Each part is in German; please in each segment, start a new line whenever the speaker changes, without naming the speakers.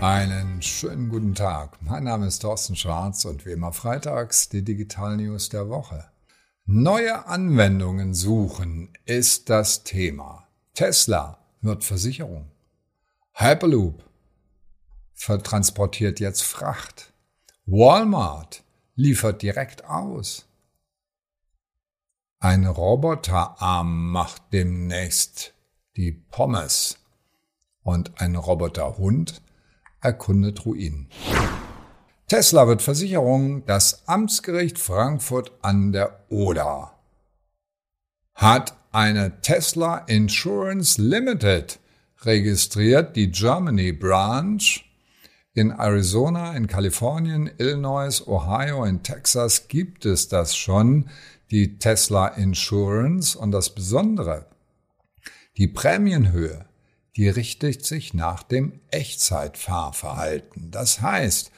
Einen schönen guten Tag. Mein Name ist Thorsten Schwarz und wie immer freitags die Digital News der Woche. Neue Anwendungen suchen ist das Thema. Tesla wird Versicherung. Hyperloop vertransportiert jetzt Fracht. Walmart liefert direkt aus. Ein Roboterarm macht demnächst die Pommes und ein Roboterhund erkundet Ruinen. Tesla wird Versicherung, das Amtsgericht Frankfurt an der Oder hat eine Tesla Insurance Limited registriert, die Germany Branch in Arizona, in Kalifornien, Illinois, Ohio, in Texas gibt es das schon, die Tesla Insurance. Und das Besondere, die Prämienhöhe, die richtet sich nach dem Echtzeitfahrverhalten. Das heißt,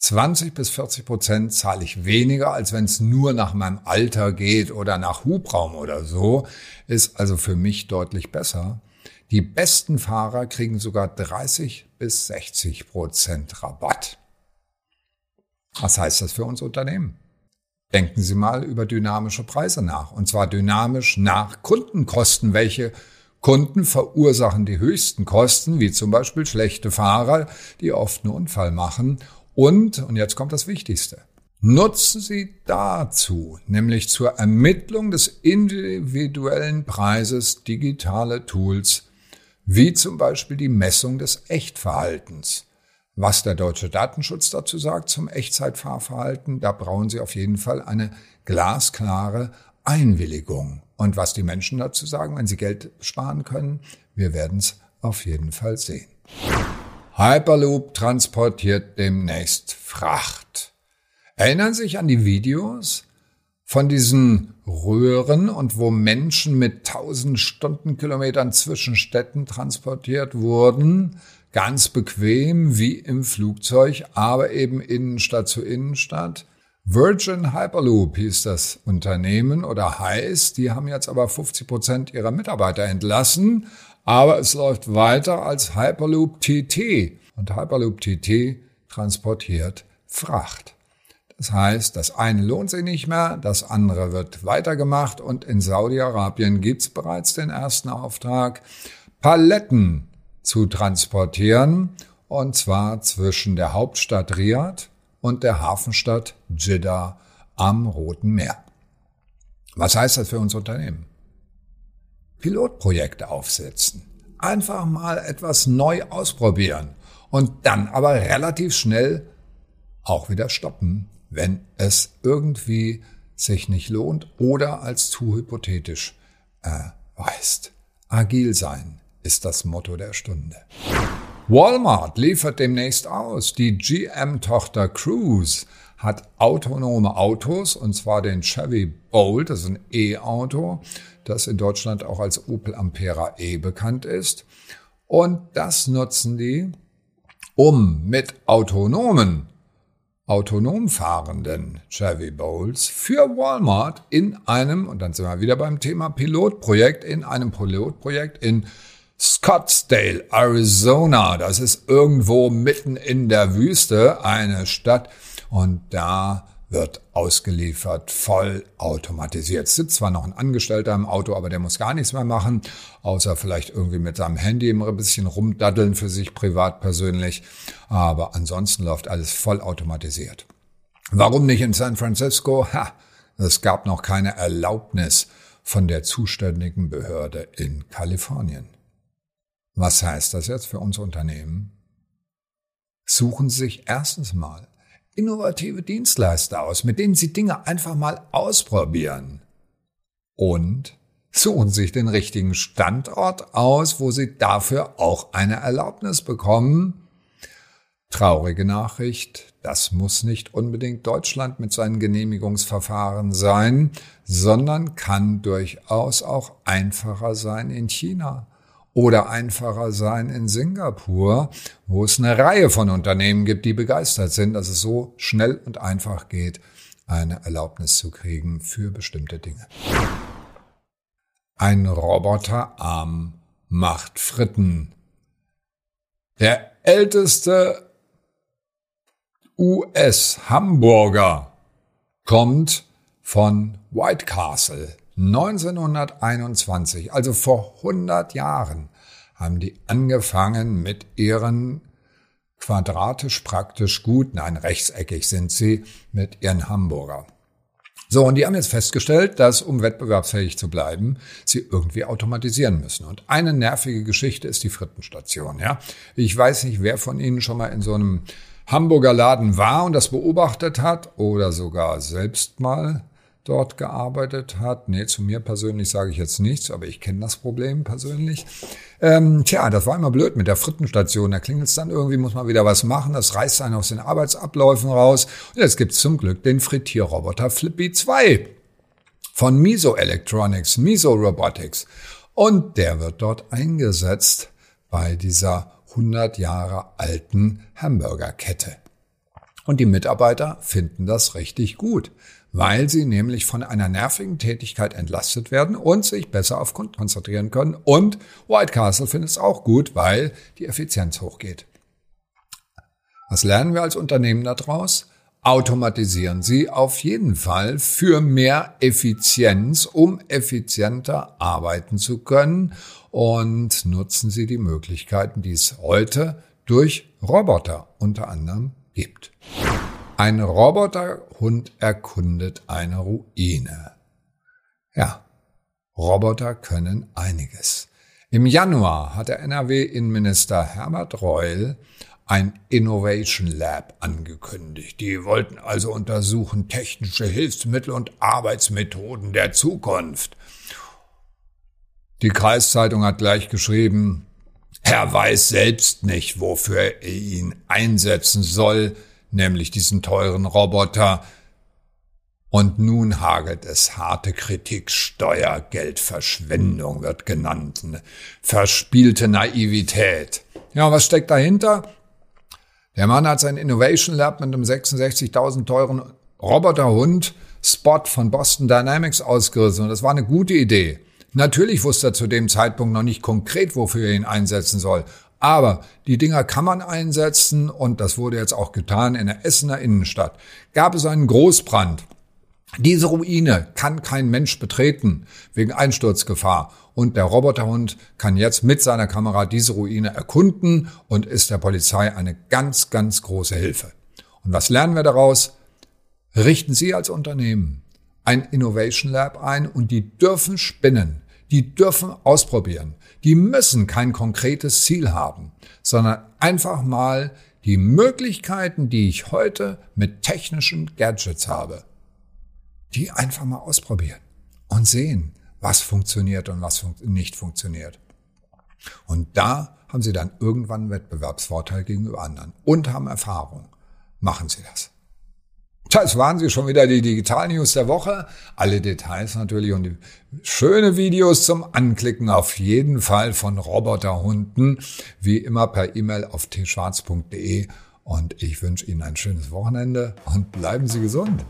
20 bis 40 Prozent zahle ich weniger, als wenn es nur nach meinem Alter geht oder nach Hubraum oder so, ist also für mich deutlich besser. Die besten Fahrer kriegen sogar 30 bis 60 Prozent Rabatt. Was heißt das für uns Unternehmen? Denken Sie mal über dynamische Preise nach. Und zwar dynamisch nach Kundenkosten. Welche Kunden verursachen die höchsten Kosten, wie zum Beispiel schlechte Fahrer, die oft einen Unfall machen. Und, und jetzt kommt das Wichtigste, nutzen Sie dazu, nämlich zur Ermittlung des individuellen Preises digitale Tools wie zum Beispiel die Messung des Echtverhaltens. Was der deutsche Datenschutz dazu sagt zum Echtzeitfahrverhalten, da brauchen Sie auf jeden Fall eine glasklare Einwilligung. Und was die Menschen dazu sagen, wenn sie Geld sparen können, wir werden es auf jeden Fall sehen. Hyperloop transportiert demnächst Fracht. Erinnern Sie sich an die Videos von diesen Röhren und wo Menschen mit tausend Stundenkilometern zwischen Städten transportiert wurden, ganz bequem wie im Flugzeug, aber eben Innenstadt zu Innenstadt. Virgin Hyperloop hieß das Unternehmen oder heißt, die haben jetzt aber 50 Prozent ihrer Mitarbeiter entlassen, aber es läuft weiter als Hyperloop TT und Hyperloop TT transportiert Fracht. Das heißt, das eine lohnt sich nicht mehr, das andere wird weitergemacht und in Saudi-Arabien gibt's bereits den ersten Auftrag, Paletten zu transportieren und zwar zwischen der Hauptstadt Riyadh und der Hafenstadt Jeddah am Roten Meer. Was heißt das für uns Unternehmen? Pilotprojekte aufsetzen. Einfach mal etwas neu ausprobieren und dann aber relativ schnell auch wieder stoppen, wenn es irgendwie sich nicht lohnt oder als zu hypothetisch erweist. Agil sein ist das Motto der Stunde. Walmart liefert demnächst aus. Die GM-Tochter Cruise hat autonome Autos, und zwar den Chevy Bolt, das ist ein E-Auto, das in Deutschland auch als Opel Ampera E bekannt ist. Und das nutzen die, um mit autonomen autonom fahrenden Chevy Bowls für Walmart in einem, und dann sind wir wieder beim Thema Pilotprojekt, in einem Pilotprojekt in Scottsdale, Arizona. Das ist irgendwo mitten in der Wüste, eine Stadt. Und da wird ausgeliefert, voll automatisiert. Es sitzt zwar noch ein Angestellter im Auto, aber der muss gar nichts mehr machen, außer vielleicht irgendwie mit seinem Handy ein bisschen rumdaddeln für sich privat persönlich. Aber ansonsten läuft alles voll automatisiert. Warum nicht in San Francisco? Ha, es gab noch keine Erlaubnis von der zuständigen Behörde in Kalifornien. Was heißt das jetzt für uns Unternehmen? Suchen Sie sich erstens mal innovative Dienstleister aus, mit denen Sie Dinge einfach mal ausprobieren. Und suchen sich den richtigen Standort aus, wo Sie dafür auch eine Erlaubnis bekommen. Traurige Nachricht, das muss nicht unbedingt Deutschland mit seinen Genehmigungsverfahren sein, sondern kann durchaus auch einfacher sein in China oder einfacher sein in Singapur, wo es eine Reihe von Unternehmen gibt, die begeistert sind, dass es so schnell und einfach geht, eine Erlaubnis zu kriegen für bestimmte Dinge. Ein Roboterarm macht Fritten. Der älteste US-Hamburger kommt von White Castle. 1921, also vor 100 Jahren, haben die angefangen mit ihren quadratisch praktisch gut, nein, rechtseckig sind sie, mit ihren Hamburger. So, und die haben jetzt festgestellt, dass, um wettbewerbsfähig zu bleiben, sie irgendwie automatisieren müssen. Und eine nervige Geschichte ist die Frittenstation, ja. Ich weiß nicht, wer von Ihnen schon mal in so einem Hamburger Laden war und das beobachtet hat oder sogar selbst mal dort gearbeitet hat. Nee, zu mir persönlich sage ich jetzt nichts, aber ich kenne das Problem persönlich. Ähm, tja, das war immer blöd mit der Frittenstation. Da klingelt es dann irgendwie, muss man wieder was machen. Das reißt einen aus den Arbeitsabläufen raus. Und jetzt gibt's zum Glück den Frittierroboter Flippy 2 von Miso Electronics, Miso Robotics. Und der wird dort eingesetzt bei dieser 100 Jahre alten Hamburgerkette. Und die Mitarbeiter finden das richtig gut, weil sie nämlich von einer nervigen Tätigkeit entlastet werden und sich besser auf Kunden konzentrieren können. Und White Castle findet es auch gut, weil die Effizienz hochgeht. Was lernen wir als Unternehmen daraus? Automatisieren Sie auf jeden Fall für mehr Effizienz, um effizienter arbeiten zu können und nutzen Sie die Möglichkeiten, die es heute durch Roboter unter anderem gibt. Ein Roboterhund erkundet eine Ruine. Ja, Roboter können einiges. Im Januar hat der NRW-Innenminister Herbert Reul ein Innovation Lab angekündigt. Die wollten also untersuchen technische Hilfsmittel und Arbeitsmethoden der Zukunft. Die Kreiszeitung hat gleich geschrieben, er weiß selbst nicht, wofür er ihn einsetzen soll, nämlich diesen teuren Roboter. Und nun hagelt es harte Kritik, Steuergeldverschwendung wird genannt, verspielte Naivität. Ja, was steckt dahinter? Der Mann hat sein Innovation Lab mit einem 66.000 teuren Roboterhund Spot von Boston Dynamics ausgerissen und das war eine gute Idee. Natürlich wusste er zu dem Zeitpunkt noch nicht konkret, wofür er ihn einsetzen soll. Aber die Dinger kann man einsetzen und das wurde jetzt auch getan in der Essener Innenstadt. Gab es einen Großbrand. Diese Ruine kann kein Mensch betreten wegen Einsturzgefahr. Und der Roboterhund kann jetzt mit seiner Kamera diese Ruine erkunden und ist der Polizei eine ganz, ganz große Hilfe. Und was lernen wir daraus? Richten Sie als Unternehmen ein Innovation Lab ein und die dürfen spinnen die dürfen ausprobieren. Die müssen kein konkretes Ziel haben, sondern einfach mal die Möglichkeiten, die ich heute mit technischen Gadgets habe, die einfach mal ausprobieren und sehen, was funktioniert und was fun nicht funktioniert. Und da haben sie dann irgendwann einen Wettbewerbsvorteil gegenüber anderen und haben Erfahrung. Machen Sie das. Das waren sie schon wieder, die Digital News der Woche. Alle Details natürlich und schöne Videos zum Anklicken auf jeden Fall von Roboterhunden. Wie immer per E-Mail auf tschwarz.de. Und ich wünsche Ihnen ein schönes Wochenende und bleiben Sie gesund.